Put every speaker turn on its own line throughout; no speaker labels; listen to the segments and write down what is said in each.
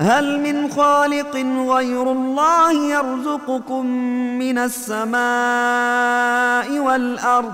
هل من خالق غير الله يرزقكم من السماء والأرض؟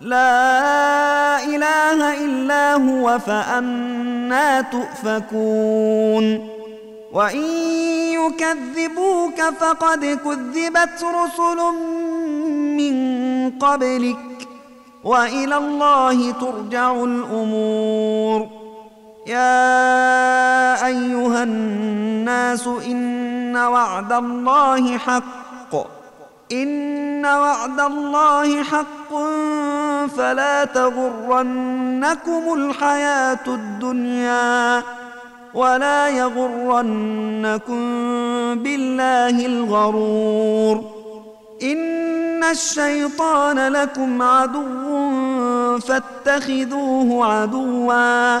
لا إله إلا هو فأنا تؤفكون. وإن يكذبوك فقد كذبت رسل من قبلك. وإلى الله ترجع الأمور. يا أيها الناس إن وعد الله حق. إن وعد الله حق. فلا تغرنكم الحياة الدنيا ولا يغرنكم بالله الغرور. إن الشيطان لكم عدو فاتخذوه عدوا.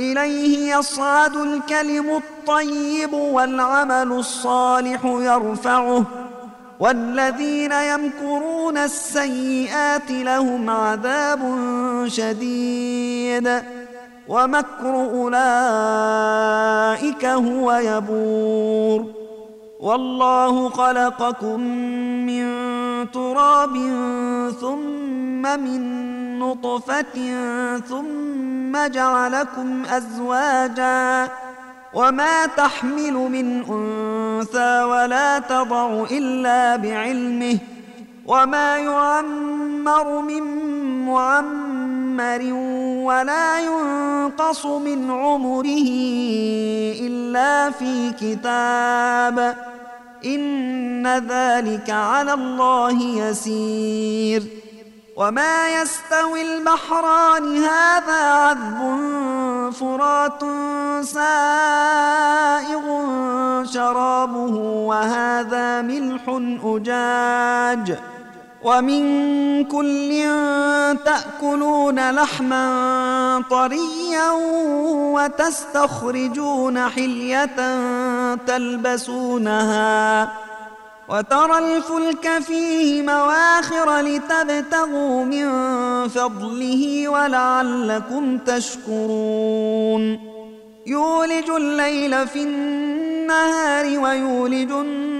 إليه يصعد الكلم الطيب والعمل الصالح يرفعه والذين يمكرون السيئات لهم عذاب شديد. ومكر أولئك هو يبور. والله خلقكم من تراب ثم من نطفة ثم جعلكم أزواجا وما تحمل من أنثى ولا تضع إلا بعلمه وما يعمر من معمر ولا ينقص من عمره إلا في كتاب. إن ذلك على الله يسير. وما يستوي البحران هذا عذب فرات سائغ شرابه وهذا ملح أجاج. ومن كل تأكلون لحما طريا وتستخرجون حلية تلبسونها وترى الفلك فيه مواخر لتبتغوا من فضله ولعلكم تشكرون. يولج الليل في النهار ويولج النهار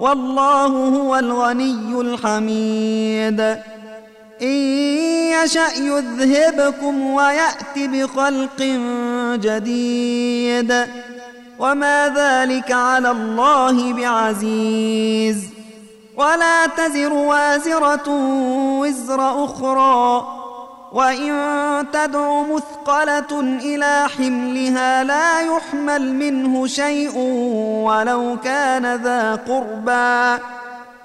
والله هو الغني الحميد. إن يشأ يذهبكم ويأت بخلق جديد. وما ذلك على الله بعزيز. ولا تزر وازرة وزر أخرى. وإن تدع مثقلة إلى حملها لا يحمل منه شيء ولو كان ذا قربى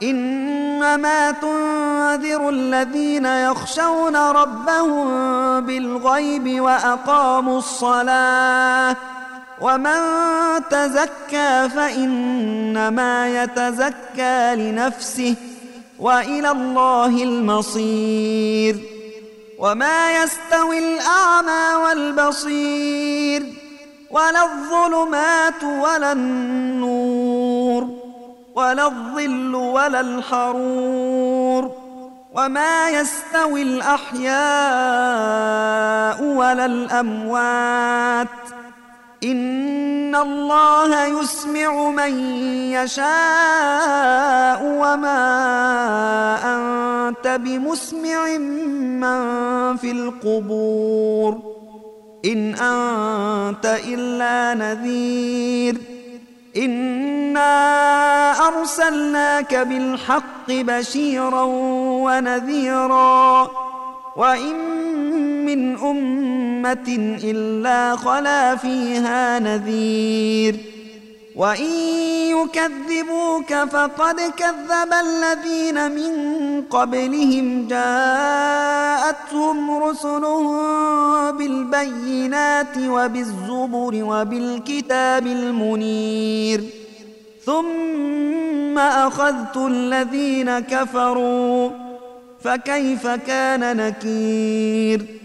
إنما تنذر الذين يخشون ربهم بالغيب وأقاموا الصلاة ومن تزكى فإنما يتزكى لنفسه وإلى الله المصير وما يستوي الأعمى والبصير ولا الظلمات ولا النور ولا الظل ولا الحرور وما يستوي الأحياء ولا الأموات إن الله يسمع من يشاء وما أنت بمسمع من في القبور إن أنت إلا نذير إنا أرسلناك بالحق بشيرا ونذيرا وإن من أمة إلا خلا فيها نذير. وإن يكذبوك فقد كذب الذين من قبلهم. جاءتهم رسلهم بالبينات وبالزبر وبالكتاب المنير. ثم أخذت الذين كفروا فكيف كان نكير؟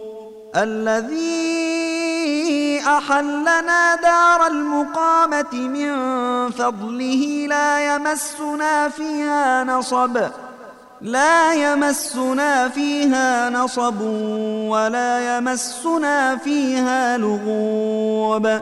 الذي أحلنا دار المقامة من فضله لا يمسنا فيها نصب لا يمسنا فيها نصب ولا يمسنا فيها لغوب.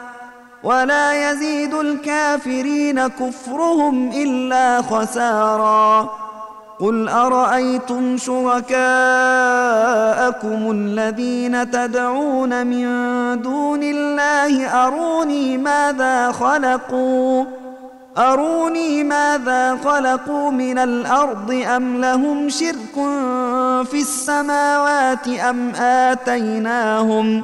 ولا يزيد الكافرين كفرهم إلا خسارا. قل أرأيتم شركاءكم الذين تدعون من دون الله؟ أروني ماذا خلقوا؟ أروني ماذا خلقوا من الأرض؟ أم لهم شرك في السماوات أم آتيناهم؟